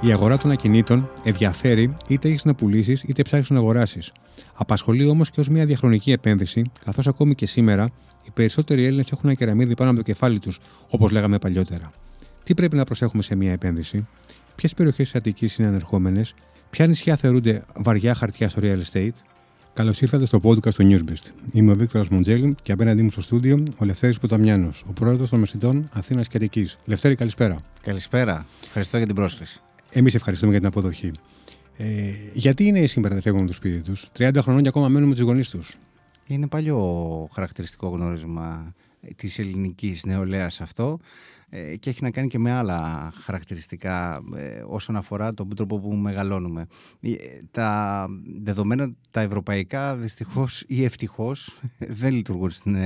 Η αγορά των ακινήτων ενδιαφέρει είτε έχεις να πουλήσεις είτε ψάχνεις να αγοράσεις. Απασχολεί όμως και ως μια διαχρονική επένδυση, καθώς ακόμη και σήμερα οι περισσότεροι Έλληνες έχουν ένα κεραμίδι πάνω από το κεφάλι τους, όπως λέγαμε παλιότερα. Τι πρέπει να προσέχουμε σε μια επένδυση, ποιες περιοχές της Αττικής είναι ανερχόμενες, ποια νησιά θεωρούνται βαριά χαρτιά στο real estate; Καλώς ήρθατε στο podcast του Newsbest. Είμαι ο Βίκτορας Μοντζέλη και απέναντί μου στο στούντιο ο Λευτέρης Ποταμιάνος, ο πρόεδρος των Μεσητών Αθήνας και Αττική. Λευτέρη, καλησπέρα. Καλησπέρα. Ευχαριστώ για την πρόσκληση. Εμείς ευχαριστούμε για την αποδοχή. Ε, γιατί είναι σήμερα δεν φεύγουν από το σπίτι τους, 30 χρονών και ακόμα μένουν με τους γονείς τους. Είναι παλιό χαρακτηριστικό γνώρισμα της ελληνικής νεολαίας αυτό ε, και έχει να κάνει και με άλλα χαρακτηριστικά ε, όσον αφορά τον τρόπο που μεγαλώνουμε. Ε, τα δεδομένα τα ευρωπαϊκά δυστυχώς ή ευτυχώς δεν λειτουργούν στην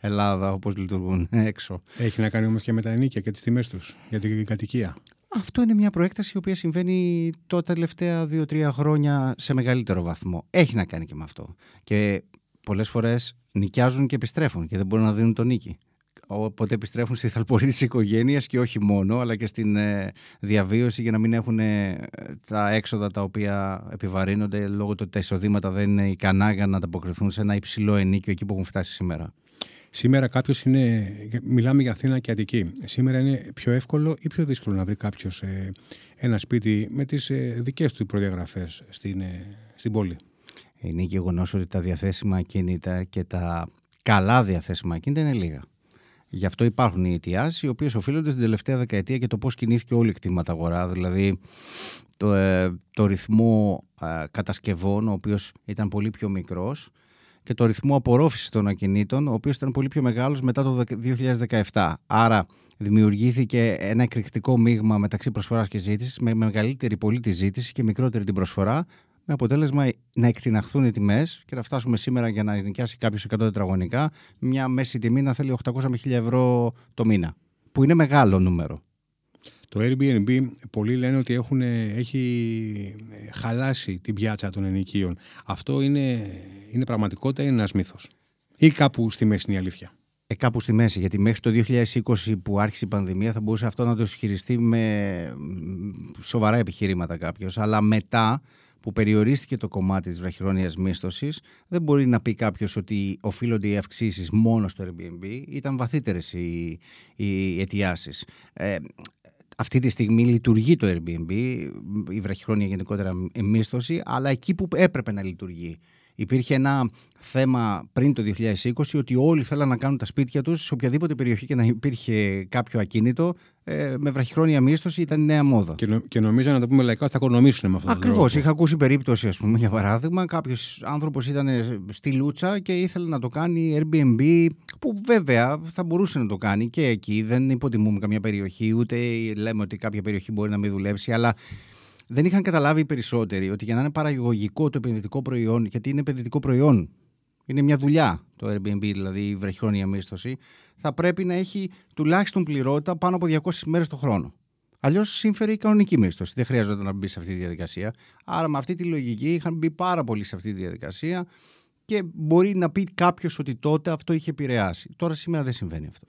Ελλάδα όπως λειτουργούν έξω. Έχει να κάνει όμως και με τα ενίκια και τις τιμές τους για την κατοικία. Αυτό είναι μια προέκταση η οποία συμβαίνει τα τελευταία δύο-τρία χρόνια σε μεγαλύτερο βαθμό. Έχει να κάνει και με αυτό. Και πολλές φορές νοικιάζουν και επιστρέφουν και δεν μπορούν να δίνουν τον νίκη. Οπότε επιστρέφουν στη θαλπορή της οικογένειας και όχι μόνο, αλλά και στην ε, διαβίωση για να μην έχουν ε, τα έξοδα τα οποία επιβαρύνονται λόγω του ότι τα εισοδήματα δεν είναι ικανά για να ανταποκριθούν σε ένα υψηλό ενίκιο εκεί που έχουν φτάσει σήμερα. Σήμερα κάποιος είναι. Μιλάμε για Αθήνα και Αττική. Σήμερα είναι πιο εύκολο ή πιο δύσκολο να βρει κάποιος ε, ένα σπίτι με τις ε, δικές του προδιαγραφές στην, ε, στην πόλη; Είναι γεγονός ότι τα διαθέσιμα ακίνητα και τα καλά διαθέσιμα ακίνητα είναι λίγα. Γι' αυτό υπάρχουν οι αιτιάσει, οι οποίες οφείλονται στην τελευταία δεκαετία και το πώς κινήθηκε όλη η κτήματα αγορά. Δηλαδή, το, ε, το ρυθμό ε, κατασκευών, ο οποίος ήταν πολύ πιο μικρός, και το ρυθμό απορρόφησης των ακινήτων, ο οποίος ήταν πολύ πιο μεγάλος μετά το 2017. Άρα, δημιουργήθηκε ένα εκρηκτικό μείγμα μεταξύ προσφοράς και ζήτησης, με μεγαλύτερη πολύ τη ζήτηση και μικρότερη την προσφορά, με αποτέλεσμα να εκτιναχθούν οι τιμές και να φτάσουμε σήμερα για να νοικιάσει κάποιος 100 τετραγωνικά, μια μέση τιμή να θέλει 800 με 1000 ευρώ το μήνα. Που είναι μεγάλο νούμερο. Το Airbnb πολλοί λένε ότι έχουν, έχει χαλάσει την πιάτσα των ενοικίων. Αυτό είναι, είναι πραγματικότητα ή είναι ένας μύθος. Ή κάπου στη μέση είναι η αλήθεια. Ε, κάπου στη μέση, γιατί μέχρι το 2020 που άρχισε η πανδημία θα μπορούσε αυτό να το ισχυριστεί με σοβαρά επιχειρήματα κάποιος. Αλλά μετά που περιορίστηκε το κομμάτι της βραχυχρόνιας μίσθωσης, δεν μπορεί να πει κάποιος ότι οφείλονται οι αυξήσεις μόνο στο Airbnb, ήταν βαθύτερες οι, οι αιτιάσεις. Ε, αυτή τη στιγμή λειτουργεί το Airbnb, η βραχυχρόνια γενικότερα μίσθωση, αλλά εκεί που έπρεπε να λειτουργεί. Υπήρχε ένα θέμα πριν το 2020 ότι όλοι θέλαν να κάνουν τα σπίτια τους σε οποιαδήποτε περιοχή και να υπήρχε κάποιο ακίνητο ε, με βραχυχρόνια μίσθωση ήταν νέα μόδα. Και, νο, και νομίζω να το πούμε λαϊκά θα οικονομήσουν με αυτό Ακριβώς. Είχα ακούσει περίπτωση, ας πούμε, για παράδειγμα, κάποιος άνθρωπος ήταν στη Λούτσα και ήθελε να το κάνει Airbnb, που βέβαια θα μπορούσε να το κάνει και εκεί. Δεν υποτιμούμε καμία περιοχή, ούτε λέμε ότι κάποια περιοχή μπορεί να μην δουλέψει, αλλά δεν είχαν καταλάβει οι περισσότεροι ότι για να είναι παραγωγικό το επενδυτικό προϊόν, γιατί είναι επενδυτικό προϊόν, είναι μια δουλειά το Airbnb, δηλαδή η βραχυχρόνια μίσθωση, θα πρέπει να έχει τουλάχιστον πληρότητα πάνω από 200 μέρες το χρόνο. Αλλιώς σύμφερε η κανονική μίσθωση. Δεν χρειάζεται να μπει σε αυτή τη διαδικασία. Άρα, με αυτή τη λογική είχαν μπει πάρα πολύ σε αυτή τη διαδικασία και μπορεί να πει κάποιος ότι τότε αυτό είχε επηρεάσει. Τώρα σήμερα δεν συμβαίνει αυτό.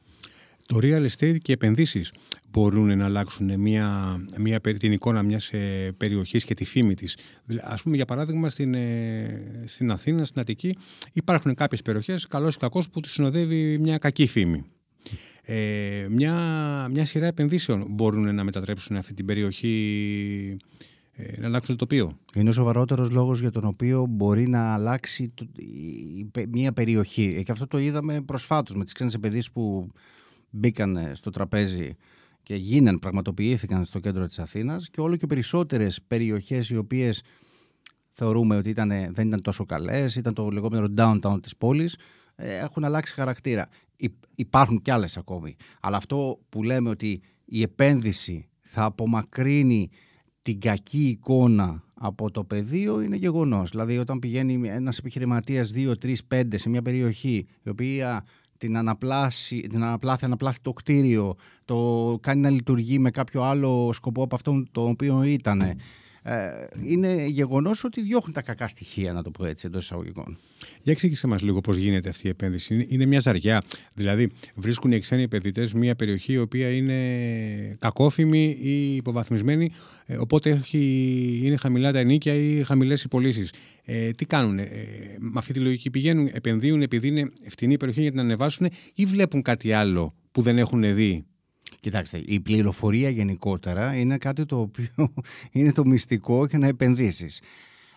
Το real estate και οι επενδύσεις μπορούν να αλλάξουν μια, μια, την εικόνα μιας ε, περιοχής και τη φήμη της. Α πούμε, για παράδειγμα, στην, ε, στην Αθήνα, στην Αττική, υπάρχουν κάποιες περιοχές, καλός ή κακός, που του συνοδεύει μια κακή φήμη. Ε, μια, μια σειρά επενδύσεων μπορούν να μετατρέψουν αυτή την περιοχή ε, να αλλάξουν το τοπίο. Είναι ο σοβαρότερος λόγος για τον οποίο μπορεί να αλλάξει μια περιοχή. Και αυτό το είδαμε προσφάτως με τις ξένες επενδύσεις που μπήκαν στο τραπέζι και γίναν, πραγματοποιήθηκαν στο κέντρο της Αθήνας και όλο και περισσότερες περιοχές οι οποίες θεωρούμε ότι ήταν, δεν ήταν τόσο καλές, ήταν το λεγόμενο downtown της πόλης, ε, έχουν αλλάξει χαρακτήρα. Υπάρχουν κι άλλες ακόμη. Αλλά αυτό που λέμε ότι η επένδυση θα απομακρύνει την κακή εικόνα από το πεδίο είναι γεγονός. Δηλαδή όταν πηγαίνει ένας επιχειρηματίας 2, 3, 5 σε μια περιοχή η οποία την αναπλάσει, την αναπλάθει, αναπλάθει το κτίριο, το κάνει να λειτουργεί με κάποιο άλλο σκοπό από αυτόν το οποίο ήταν. Ε, είναι γεγονός ότι διώχνουν τα κακά στοιχεία, να το πω έτσι, εντός εισαγωγικών. Για εξήγησε μας λίγο πώς γίνεται αυτή η επένδυση. Είναι μια ζαριά. Δηλαδή, βρίσκουν οι ξένοι επενδυτές μια περιοχή η οποία είναι κακόφημη ή υποβαθμισμένη, ε, οπότε έχει, είναι χαμηλά τα ενίκια ή χαμηλές οι πωλήσεις. Ε, τι κάνουν, ε, με αυτή τη λογική πηγαίνουν, επενδύουν επειδή είναι φτηνή η περιοχή για να την ανεβάσουν ή βλέπουν κάτι άλλο που δεν έχουν δει; Κοιτάξτε, η πληροφορία γενικότερα είναι κάτι το οποίο είναι το μυστικό και να επενδύσεις.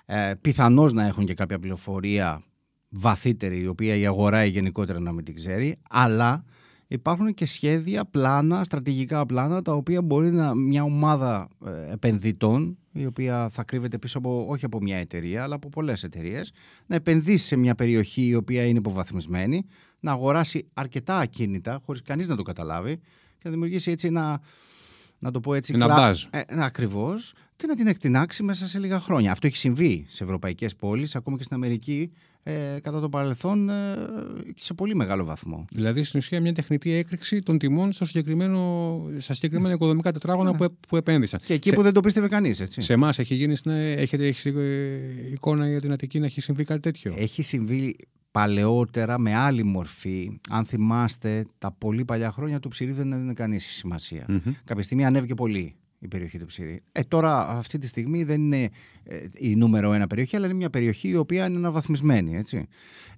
Ε, πιθανώς να έχουν και κάποια πληροφορία βαθύτερη, η οποία η αγορά γενικότερα να μην την ξέρει, αλλά υπάρχουν και σχέδια, πλάνα, στρατηγικά πλάνα, τα οποία μπορεί να μια ομάδα ε, επενδυτών, η οποία θα κρύβεται πίσω από, όχι από μια εταιρεία, αλλά από πολλές εταιρείες, να επενδύσει σε μια περιοχή η οποία είναι υποβαθμισμένη, να αγοράσει αρκετά ακίνητα, χωρίς κανείς να το καταλάβει, και να δημιουργήσει έτσι ένα. Να το πω έτσι. Ένα μπάζ. Ε, Ακριβώς. Και να την εκτινάξει μέσα σε λίγα χρόνια. Αυτό έχει συμβεί σε ευρωπαϊκές πόλεις, ακόμα και στην Αμερική, ε, κατά το παρελθόν ε, σε πολύ μεγάλο βαθμό. Δηλαδή, στην ουσία, μια τεχνητή έκρηξη των τιμών στο συγκεκριμένο, στα συγκεκριμένα οικοδομικά τετράγωνα ναι. που, που επένδυσαν. Και εκεί που δεν το πίστευε κανείς, έτσι. Σε εμάς έχει γίνει, έχετε έχεις εικόνα για την Αττική να έχει συμβεί κάτι τέτοιο; Έχει συμβεί παλαιότερα με άλλη μορφή. Αν θυμάστε, τα πολύ παλιά χρόνια του Ψηρή δεν έδινε κανείς σημασία. Mm-hmm. Κάποια στιγμή ανέβηκε πολύ η περιοχή του Ψηρή. Ε, τώρα αυτή τη στιγμή δεν είναι ε, η νούμερο ένα περιοχή, αλλά είναι μια περιοχή η οποία είναι αναβαθμισμένη. Έτσι.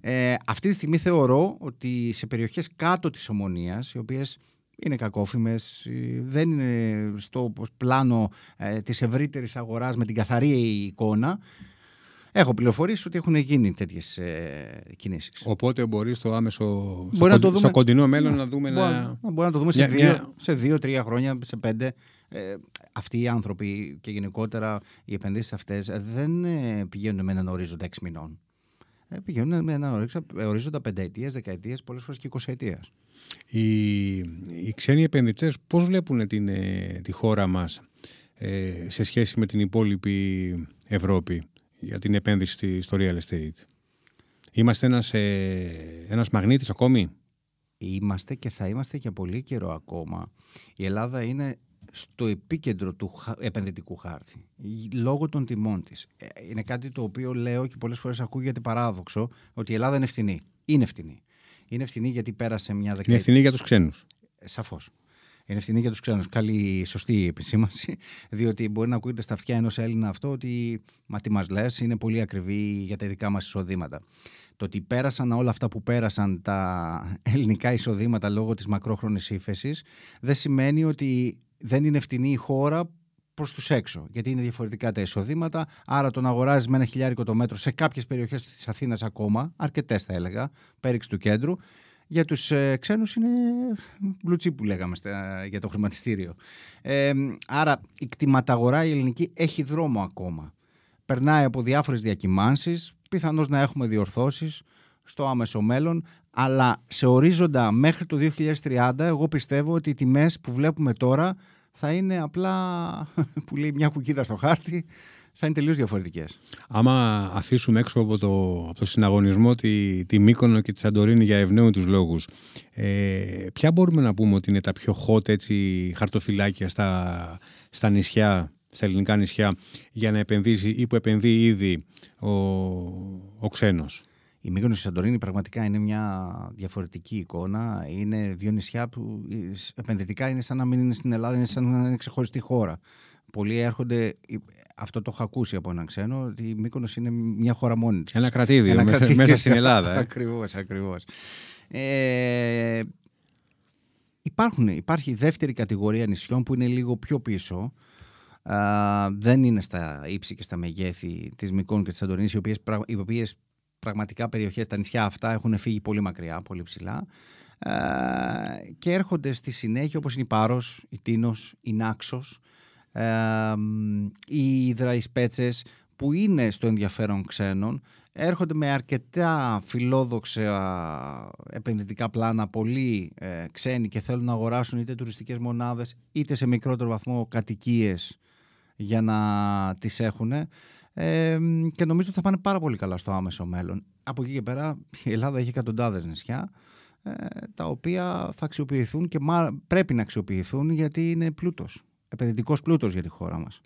Ε, αυτή τη στιγμή θεωρώ ότι σε περιοχές κάτω της Ομονίας, οι οποίες είναι κακόφημες, ε, δεν είναι στο πλάνο ε, της ευρύτερης αγοράς με την καθαρή εικόνα, Έχω πληροφορήσει ότι έχουν γίνει τέτοιες ε, κινήσεις. Οπότε μπορεί στο άμεσο. Μπορεί στο, δούμε... στο κοντινό μέλλον να, να δούμε. Μπορεί, να... μπορεί να το δούμε σε, δύο, σε δύο, τρία χρόνια, σε πέντε. Ε, αυτοί οι άνθρωποι και γενικότερα οι επενδύσεις αυτές δεν ε, πηγαίνουν με έναν ορίζοντα 6 μηνών. Ε, πηγαίνουν με έναν ορίζοντα πενταετίας, δεκαετίας, πολλές φορές και εικοσαετίας. Οι, οι ξένοι επενδυτές πώς βλέπουν την, ε, τη χώρα μας ε, σε σχέση με την υπόλοιπη Ευρώπη; Για την επένδυση στο real estate. Είμαστε ένας, ε, ένας μαγνήτης ακόμη; Είμαστε και θα είμαστε για πολύ καιρό ακόμα. Η Ελλάδα είναι στο επίκεντρο του επενδυτικού χάρτη, λόγω των τιμών της. Ε, είναι κάτι το οποίο λέω και πολλές φορές ακούγεται παράδοξο, ότι η Ελλάδα είναι ευθυνή. Είναι ευθυνή. Είναι ευθυνή γιατί πέρασε μια δεκαετία. Είναι ευθυνή για τους ξένους. Ε, σαφώς είναι ευθυνή για τους ξένους. Καλή, σωστή επισήμανση. Διότι μπορεί να ακούγεται στα αυτιά ενός Έλληνα αυτό ότι μα τι μας λες, είναι πολύ ακριβή για τα δικά μας εισοδήματα. Το ότι πέρασαν όλα αυτά που πέρασαν τα ελληνικά εισοδήματα λόγω της μακρόχρονης ύφεσης δεν σημαίνει ότι δεν είναι ευθυνή η χώρα προς τους έξω. Γιατί είναι διαφορετικά τα εισοδήματα. Άρα το να αγοράζεις με ένα χιλιάρικο το μέτρο σε κάποιες περιοχές της Αθήνας ακόμα, αρκετές θα έλεγα, πέριξ του κέντρου, για τους ε, ξένους είναι μπλουτσί που λέγαμε για το χρηματιστήριο. Ε, άρα η κτηματαγορά η ελληνική έχει δρόμο ακόμα. Περνάει από διάφορες διακυμάνσεις, πιθανώς να έχουμε διορθώσεις στο άμεσο μέλλον, αλλά σε ορίζοντα μέχρι το 2030 εγώ πιστεύω ότι οι τιμές που βλέπουμε τώρα θα είναι απλά που λέει μια κουκίδα στο χάρτη θα είναι τελείως διαφορετικές. Άμα αφήσουμε έξω από το, από το συναγωνισμό τη, τη Μύκονο και τη Σαντορίνη για ευνέωτου λόγους, ε, ποια μπορούμε να πούμε ότι είναι τα πιο hot έτσι, χαρτοφυλάκια στα, στα νησιά, στα ελληνικά νησιά, για να επενδύσει ή που επενδύει ήδη ο, ο ξένος; Η Μύκονος και η Σαντορίνη πραγματικά είναι μια διαφορετική εικόνα. Είναι δύο νησιά που επενδυτικά είναι σαν να μην είναι στην Ελλάδα, είναι σαν να είναι ξεχωριστή χώρα. Πολλοί έρχονται αυτό το έχω ακούσει από έναν ξένο, ότι η Μύκονος είναι μια χώρα μόνη της. Ένα κρατήδιο, Ένα μέσα, κρατήδιο. μέσα στην Ελλάδα. Ε. ακριβώς, ακριβώς. Ε, υπάρχουν, υπάρχει δεύτερη κατηγορία νησιών που είναι λίγο πιο πίσω. Α, δεν είναι στα ύψη και στα μεγέθη της Μυκών και της Σαντορίνης, οι οποίες, οι οποίες πραγματικά περιοχές, τα νησιά αυτά έχουν φύγει πολύ μακριά, πολύ ψηλά. Α, και έρχονται στη συνέχεια όπως είναι η Πάρος, η Τίνος, η Νάξος, οι υδραϊσπέτσες που είναι στο ενδιαφέρον ξένων έρχονται με αρκετά φιλόδοξα επενδυτικά πλάνα πολύ ε, ξένοι και θέλουν να αγοράσουν είτε τουριστικές μονάδες είτε σε μικρότερο βαθμό κατοικίες για να τις έχουν και νομίζω ότι θα πάνε πάρα πολύ καλά στο άμεσο μέλλον. Από εκεί και πέρα η Ελλάδα έχει εκατοντάδες νησιά ε, τα οποία θα αξιοποιηθούν και πρέπει να αξιοποιηθούν γιατί είναι πλούτος επενδυτικός πλούτος για τη χώρα μας.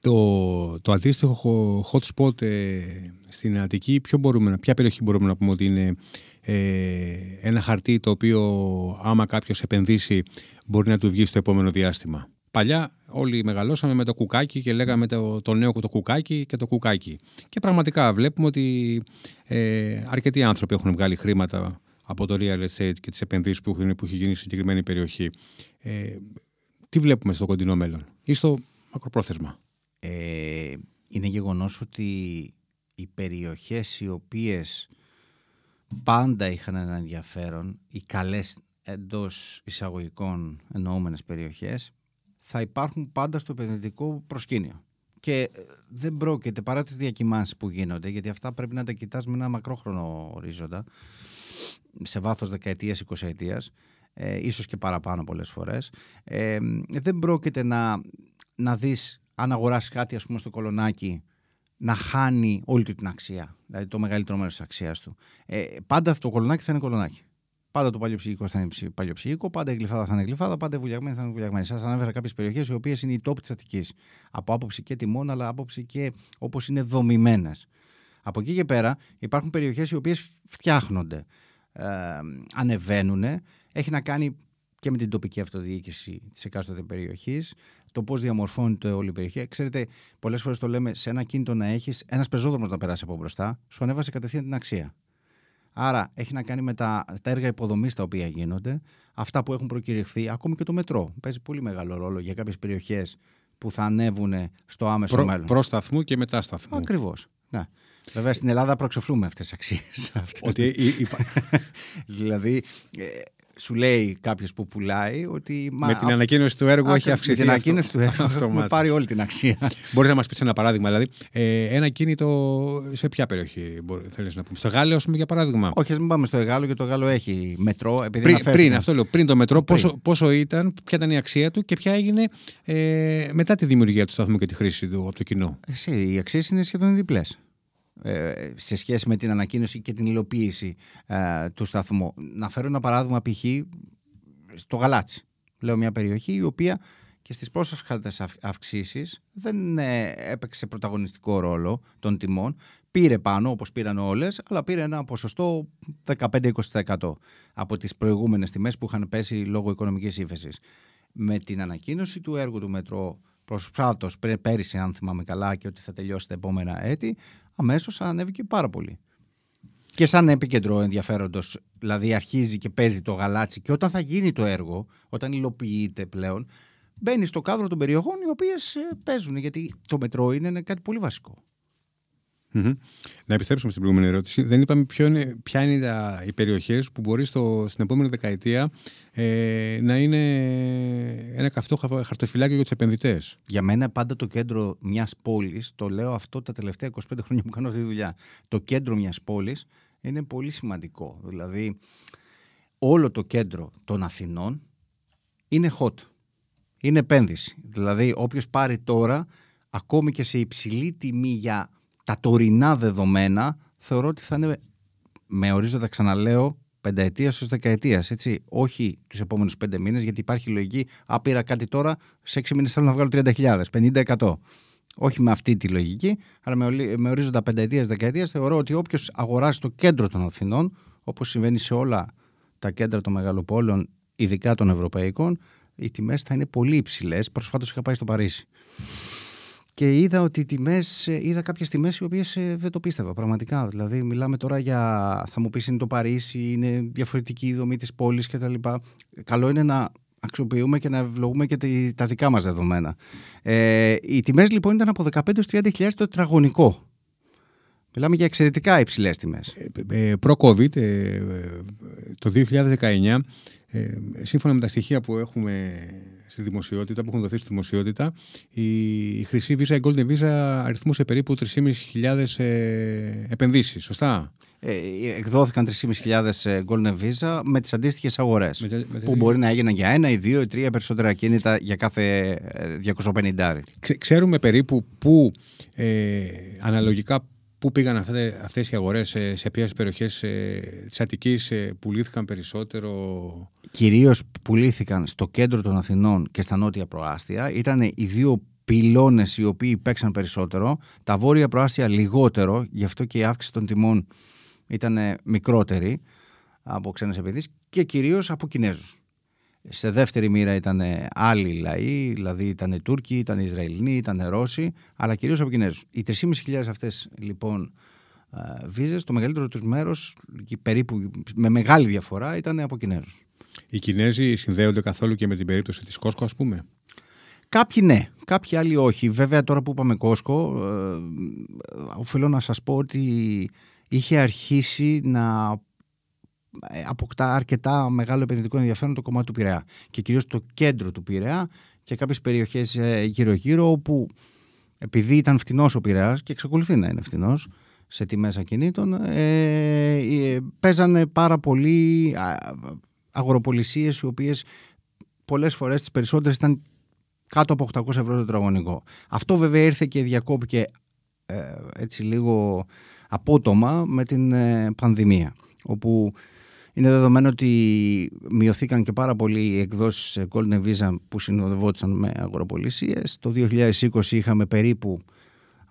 Το, το αντίστοιχο hot spot ε, στην Αττική, ποιο μπορούμε, ποια περιοχή μπορούμε να πούμε ότι είναι ε, ένα χαρτί το οποίο άμα κάποιος επενδύσει μπορεί να του βγει στο επόμενο διάστημα. Παλιά όλοι μεγαλώσαμε με το κουκάκι και λέγαμε το, το νέο το κουκάκι και το κουκάκι. Και πραγματικά βλέπουμε ότι ε, αρκετοί άνθρωποι έχουν βγάλει χρήματα από το real estate και τις επενδύσεις που, που έχει γίνει στη συγκεκριμένη περιοχή. Ε, τι βλέπουμε στο κοντινό μέλλον ή στο μακροπρόθεσμα; Ε, είναι γεγονός ότι οι περιοχές οι οποίες πάντα είχαν ένα ενδιαφέρον, οι καλές εντός εισαγωγικών εννοούμενες περιοχές, θα υπάρχουν πάντα στο επενδυτικό προσκήνιο. Και ε, δεν πρόκειται παρά τις διακοιμάνσεις που γίνονται, γιατί αυτά πρέπει να τα κοιτάς με ένα μακρόχρονο ορίζοντα, σε βάθος δεκαετίας, εικοσαετίας, ε, ίσως και παραπάνω πολλές φορές. Ε, δεν πρόκειται να, να δεις αν αγοράσεις κάτι ας πούμε στο κολονάκι να χάνει όλη του την αξία, δηλαδή το μεγαλύτερο μέρος της αξίας του. Ε, πάντα το κολονάκι θα είναι κολονάκι. Πάντα το παλιοψυχικό θα είναι παλιοψυχικό, πάντα η γλυφάδα θα είναι γλυφάδα, πάντα η βουλιαγμένη θα είναι βουλιαγμένη. Σας ανέφερα κάποιες περιοχές οι οποίες είναι η τόπη της Αττικής. Από άποψη και τιμών, αλλά άποψη και όπως είναι δομημένες. Από εκεί και πέρα υπάρχουν περιοχές οι οποίες φτιάχνονται, ε, ανεβαίνουν. Έχει να κάνει και με την τοπική αυτοδιοίκηση της εκάστοτε περιοχής, το πώς διαμορφώνεται όλη η περιοχή. Ξέρετε, πολλές φορές το λέμε σε ένα κίνητο να έχεις ένας πεζόδρομος να περάσει από μπροστά, σου ανέβασε κατευθείαν την αξία. Άρα έχει να κάνει με τα, τα έργα υποδομής τα οποία γίνονται, αυτά που έχουν προκηρυχθεί, ακόμη και το μετρό. Παίζει πολύ μεγάλο ρόλο για κάποιες περιοχές που θα ανέβουν στο άμεσο Προ, μέλλον. Προ σταθμού και μετά σταθμού. Ακριβώς. Ναι. Βέβαια στην Ελλάδα προεξοφλούμε αυτές τις αξίες. Ότι δηλαδή ε, σου λέει κάποιος που πουλάει ότι. με την ανακοίνωση του έργου έχει αυξηθεί. Με την ανακοίνωση του έργου έχουμε πάρει όλη την αξία. Μπορείς να μας πεις ένα παράδειγμα, δηλαδή. Ε, ένα κίνητο σε ποια περιοχή θέλεις να πούμε. Στο Γάλλο, ας πούμε, για παράδειγμα; Όχι, ας μην πάμε στο Γάλλο, γιατί το Γάλλο έχει μετρό. Επειδή πριν, πριν, αυτό λέω, πριν το μετρό, Πόσο, πόσο ήταν, ποια ήταν η αξία του και ποια έγινε ε, μετά τη δημιουργία του σταθμού και τη χρήση του από το κοινό; Εσύ, οι αξίες είναι σχεδόν διπλές. Ε, σε σχέση με την ανακοίνωση και την υλοποίηση ε, του σταθμού. Να φέρω ένα παράδειγμα π.χ. στο Γαλάτσι. Λέω μια περιοχή η οποία και στις πρόσφατες αυξήσεις δεν ε, έπαιξε πρωταγωνιστικό ρόλο των τιμών. Πήρε πάνω όπως πήραν όλες, αλλά πήρε ένα ποσοστό 15-20% από τις προηγούμενες τιμές που είχαν πέσει λόγω οικονομικής ύφεσης. Με την ανακοίνωση του έργου του μετρό προσφάτως πέρυσι αν θυμάμαι καλά και ότι θα τελειώσει τα επόμενα έτη, αμέσως ανέβηκε πάρα πολύ. Και σαν επίκεντρο ενδιαφέροντος, δηλαδή αρχίζει και παίζει το γαλάτσι και όταν θα γίνει το έργο, όταν υλοποιείται πλέον, μπαίνει στο κάδρο των περιοχών οι οποίες ε, παίζουν, γιατί το μετρό είναι κάτι πολύ βασικό. Mm-hmm. Να επιστρέψουμε στην προηγούμενη ερώτηση. Δεν είπαμε ποιο είναι, ποια είναι τα, οι περιοχές που μπορεί στο, στην επόμενη δεκαετία ε, να είναι ένα καυτό χαρτοφυλάκιο για τους επενδυτές. Για μένα, πάντα το κέντρο μιας πόλης, το λέω αυτό τα τελευταία 25 χρόνια που κάνω αυτή τη δουλειά. Το κέντρο μιας πόλης είναι πολύ σημαντικό. Δηλαδή, όλο το κέντρο των Αθηνών είναι hot. Είναι επένδυση. Δηλαδή, όποιος πάρει τώρα, ακόμη και σε υψηλή τιμή για τα τωρινά δεδομένα θεωρώ ότι θα είναι με ορίζοντα ξαναλέω πενταετίας ω δεκαετίας. Όχι τους επόμενους πέντε μήνες, γιατί υπάρχει λογική. Α, πήρα κάτι τώρα, σε έξι μήνες θέλω να βγάλω 30.000, 50%. Όχι με αυτή τη λογική, αλλά με, με ορίζοντα πενταετίας, δεκαετίας, θεωρώ ότι όποιος αγοράσει το κέντρο των Αθηνών, όπως συμβαίνει σε όλα τα κέντρα των μεγαλοπόλεων, ειδικά των ευρωπαϊκών, οι τιμές θα είναι πολύ υψηλές. Προσφάτως είχα πάει στο Παρίσι και είδα ότι οι τιμές, ε, είδα κάποιες τιμές οι οποίες ε, δεν το πίστευα πραγματικά. Δηλαδή μιλάμε τώρα για, θα μου πεις είναι το Παρίσι, είναι διαφορετική η δομή της πόλης κτλ. Καλό είναι να αξιοποιούμε και να ευλογούμε και τα δικά μας δεδομένα. Ε, οι τιμές λοιπόν ήταν από 15-30 χιλιάδες το τετραγωνικό. Μιλάμε για εξαιρετικά υψηλές τιμές. Ε, Προ-COVID, το 2019, σύμφωνα με τα στοιχεία που έχουμε στη δημοσιότητα, που έχουν δοθεί στη δημοσιότητα, η, χρυσή βίζα, η Golden Visa αριθμούσε περίπου 3.500 ε, επενδύσεις, σωστά; Ε, εκδόθηκαν 3.500 ε, Golden Visa με τις αντίστοιχες αγορές που μπορεί να έγιναν για ένα ή δύο ή τρία περισσότερα κίνητα για κάθε 250. Ε, ξέρουμε περίπου πού ε, αναλογικά Πού πήγαν αυτές οι αγορές, σε, σε ποιες περιοχές ε, της Αττικής ε, πουλήθηκαν περισσότερο; Κυρίως πουλήθηκαν στο κέντρο των Αθηνών και στα νότια προάστια. Ήταν οι δύο πυλώνες οι οποίοι παίξαν περισσότερο, τα βόρεια προάστια λιγότερο, γι' αυτό και η αύξηση των τιμών ήταν μικρότερη από ξένες επενδύσεις και κυρίως από Κινέζους. Σε δεύτερη μοίρα ήταν άλλοι λαοί, δηλαδή ήταν Τούρκοι, ήταν Ισραηλινοί, ήταν Ρώσοι, αλλά κυρίως από Κινέζους. Οι 3.500 αυτές λοιπόν βίζες, το μεγαλύτερο τους μέρος, περίπου με μεγάλη διαφορά, ήταν από Κινέζους. Οι Κινέζοι συνδέονται καθόλου και με την περίπτωση της Κόσκο, ας πούμε; Κάποιοι ναι, κάποιοι άλλοι όχι. Βέβαια τώρα που είπαμε Κόσκο, ε, οφείλω να σας πω ότι είχε αρχίσει να ε, αποκτά αρκετά μεγάλο επενδυτικό ενδιαφέρον το κομμάτι του Πειραιά και κυρίως το κέντρο του Πειραιά και κάποιες περιοχές ε, γύρω-γύρω όπου επειδή ήταν φτηνός ο Πειραιάς και εξακολουθεί να είναι φτηνός σε τιμές ακινήτων ε, ε, παίζανε πάρα πολύ αγοροπολισίες οι οποίες πολλές φορές τις περισσότερες ήταν κάτω από 800 ευρώ το τετραγωνικό. Αυτό βέβαια ήρθε και διακόπηκε ε, έτσι λίγο απότομα με την ε, πανδημία όπου είναι δεδομένο ότι μειωθήκαν και πάρα πολύ οι εκδόσεις Golden Visa που συνοδευόντουσαν με αγοροπολισίες. Το 2020 είχαμε περίπου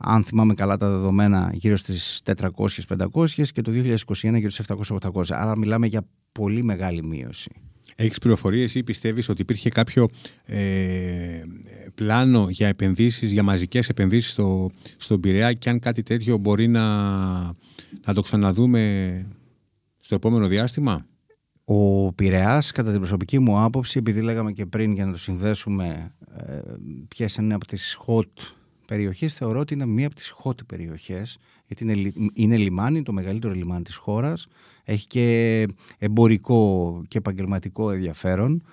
αν θυμάμαι καλά τα δεδομένα, γύρω στις 400-500 και το 2021 γύρω στις 700-800. Άρα μιλάμε για πολύ μεγάλη μείωση. Έχεις πληροφορίες ή πιστεύεις ότι υπήρχε κάποιο ε, πλάνο για επενδύσεις, για μαζικές επενδύσεις στο, στον Πειραιά και αν κάτι τέτοιο μπορεί να, να το ξαναδούμε στο επόμενο διάστημα; Ο Πειραιάς, κατά την προσωπική μου άποψη, επειδή λέγαμε και πριν για να το συνδέσουμε ε, ποιες είναι από τις hot περιοχές θεωρώ ότι είναι μία από τις hot περιοχές γιατί είναι, είναι λιμάνι, το μεγαλύτερο λιμάνι της χώρας έχει και εμπορικό και επαγγελματικό ενδιαφέρον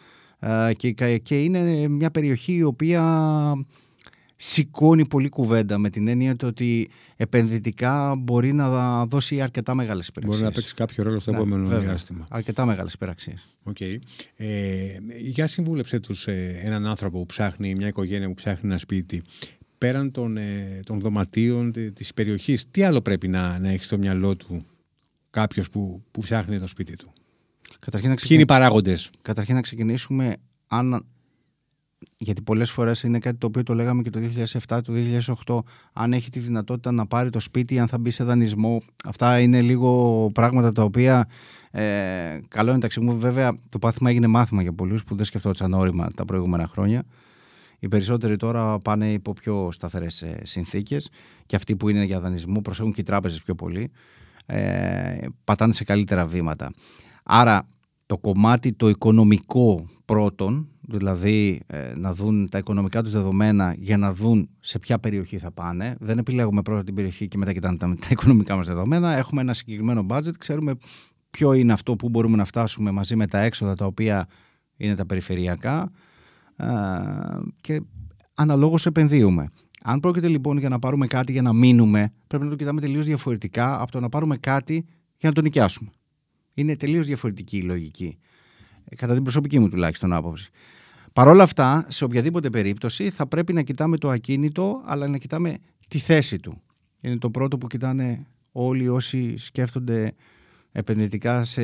και, και είναι μια περιοχή η οποία σηκώνει πολύ κουβέντα με την έννοια ότι επενδυτικά μπορεί να δώσει αρκετά μεγάλες υπεραξίες. Μπορεί να παίξει κάποιο ρόλο στο ναι, επόμενο βέβαια, διάστημα. Αρκετά μεγάλες υπεραξίες. Okay. Ε, για συμβούλεψε τους ε, έναν άνθρωπο που ψάχνει, μια οικογένεια που ψάχνει ένα σπίτι πέραν των, ε, των δωματίων της περιοχής, τι άλλο πρέπει να, να έχει στο μυαλό του κάποιος που, που ψάχνει το σπίτι του; Καταρχήν να Ποιοι είναι οι παράγοντες; Καταρχήν να ξεκινήσουμε αν... Γιατί πολλές φορές είναι κάτι το οποίο το λέγαμε και το 2007, το 2008 αν έχει τη δυνατότητα να πάρει το σπίτι, αν θα μπει σε δανεισμό. Αυτά είναι λίγο πράγματα τα οποία ε, καλό είναι ταξιμού. Βέβαια το πάθημα έγινε μάθημα για πολλούς που δεν σκεφτόταν όρημα τα προηγούμενα χρόνια. Οι περισσότεροι τώρα πάνε υπό πιο σταθερές ε, συνθήκες και αυτοί που είναι για δανεισμό προσέχουν και οι τράπεζες πιο πολύ. Ε, πατάνε σε καλύτερα βήματα. Άρα το κομμάτι το οικονομικό πρώτον, δηλαδή ε, να δουν τα οικονομικά τους δεδομένα για να δουν σε ποια περιοχή θα πάνε. Δεν επιλέγουμε πρώτα την περιοχή και μετά κοιτάμε τα, τα οικονομικά μας δεδομένα. Έχουμε ένα συγκεκριμένο budget, ξέρουμε ποιο είναι αυτό που μπορούμε να φτάσουμε μαζί με τα έξοδα τα οποία είναι τα περιφερειακά και αναλόγως επενδύουμε. Αν πρόκειται λοιπόν για να πάρουμε κάτι για να μείνουμε, πρέπει να το κοιτάμε τελείως διαφορετικά από το να πάρουμε κάτι για να το νοικιάσουμε. Είναι τελείως διαφορετική η λογική. Ε, κατά την προσωπική μου τουλάχιστον άποψη. Παρ' όλα αυτά, σε οποιαδήποτε περίπτωση θα πρέπει να κοιτάμε το ακίνητο, αλλά να κοιτάμε τη θέση του. Είναι το πρώτο που κοιτάνε όλοι όσοι σκέφτονται επενδυτικά σε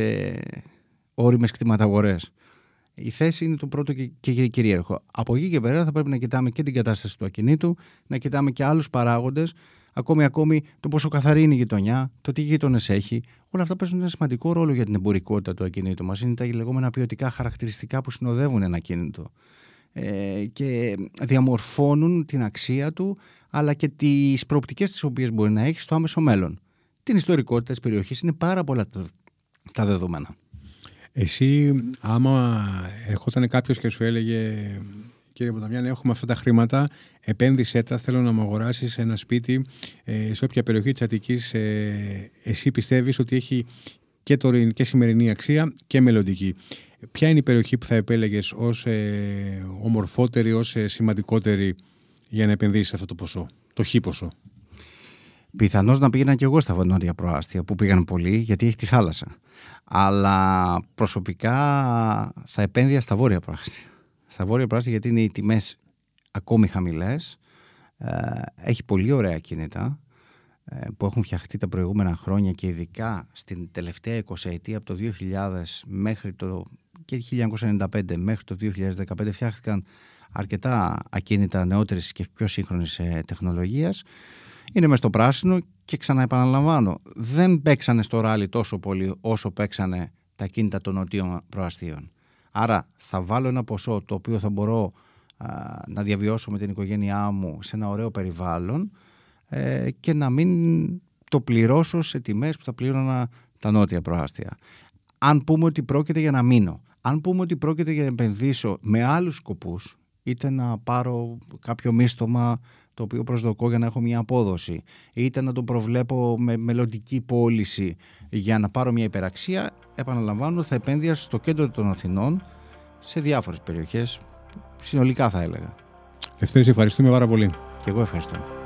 όριμες κτηματαγορές. Η θέση είναι το πρώτο και κυρίαρχο. Από εκεί και πέρα θα πρέπει να κοιτάμε και την κατάσταση του ακινήτου, να κοιτάμε και άλλους παράγοντες, ακόμη ακόμη το πόσο καθαρή είναι η γειτονιά, το τι γείτονες έχει. Όλα αυτά παίζουν ένα σημαντικό ρόλο για την εμπορικότητα του ακινήτου μας. Είναι τα λεγόμενα ποιοτικά χαρακτηριστικά που συνοδεύουν ένα ακίνητο ε, και διαμορφώνουν την αξία του, αλλά και τις προοπτικές τις οποίες μπορεί να έχει στο άμεσο μέλλον. Την ιστορικότητα της περιοχής είναι πάρα πολλά τα δεδομένα. Εσύ, άμα ερχόταν κάποιος και σου έλεγε, κύριε Ποταμιάννη, έχουμε αυτά τα χρήματα, επένδυσέ τα, θέλω να μου αγοράσεις ένα σπίτι ε, σε όποια περιοχή της Αττικής ε, εσύ πιστεύεις ότι έχει και, τωρινή, και σημερινή αξία και μελλοντική. Ποια είναι η περιοχή που θα επέλεγες ως ε, ομορφότερη, ως ε, σημαντικότερη για να επενδύσεις αυτό το ποσό, το χ ποσό; Πιθανώς να πήγαινα και εγώ στα βανόρια προάστια που πήγαν πολύ γιατί έχει τη θάλασσα. Αλλά προσωπικά θα επένδυα στα βόρεια προάστια. Στα βόρεια προάστια γιατί είναι οι τιμές ακόμη χαμηλές. Ε, έχει πολύ ωραία κίνητα ε, που έχουν φτιαχτεί τα προηγούμενα χρόνια και ειδικά στην τελευταία 20 ετία από το 2000 μέχρι το και 1995 μέχρι το 2015 φτιάχτηκαν αρκετά ακίνητα νεότερης και πιο σύγχρονης ε, τεχνολογίας. Είναι μες στο πράσινο και ξαναεπαναλαμβάνω, δεν παίξανε στο ράλι τόσο πολύ όσο παίξανε τα κίνητα των νοτίων προαστίων. Άρα θα βάλω ένα ποσό το οποίο θα μπορώ να διαβιώσω με την οικογένειά μου σε ένα ωραίο περιβάλλον ε, και να μην το πληρώσω σε τιμές που θα πλήρωνα τα νότια προάστια. Αν πούμε ότι πρόκειται για να μείνω, αν πούμε ότι πρόκειται για να επενδύσω με άλλους σκοπούς, είτε να πάρω κάποιο μίστομα το οποίο προσδοκώ για να έχω μια απόδοση, είτε να το προβλέπω με μελλοντική πώληση για να πάρω μια υπεραξία, επαναλαμβάνω θα επένδυα στο κέντρο των Αθηνών σε διάφορες περιοχές, συνολικά θα έλεγα. Ευθύνη, ευχαριστούμε πάρα πολύ. Και εγώ ευχαριστώ.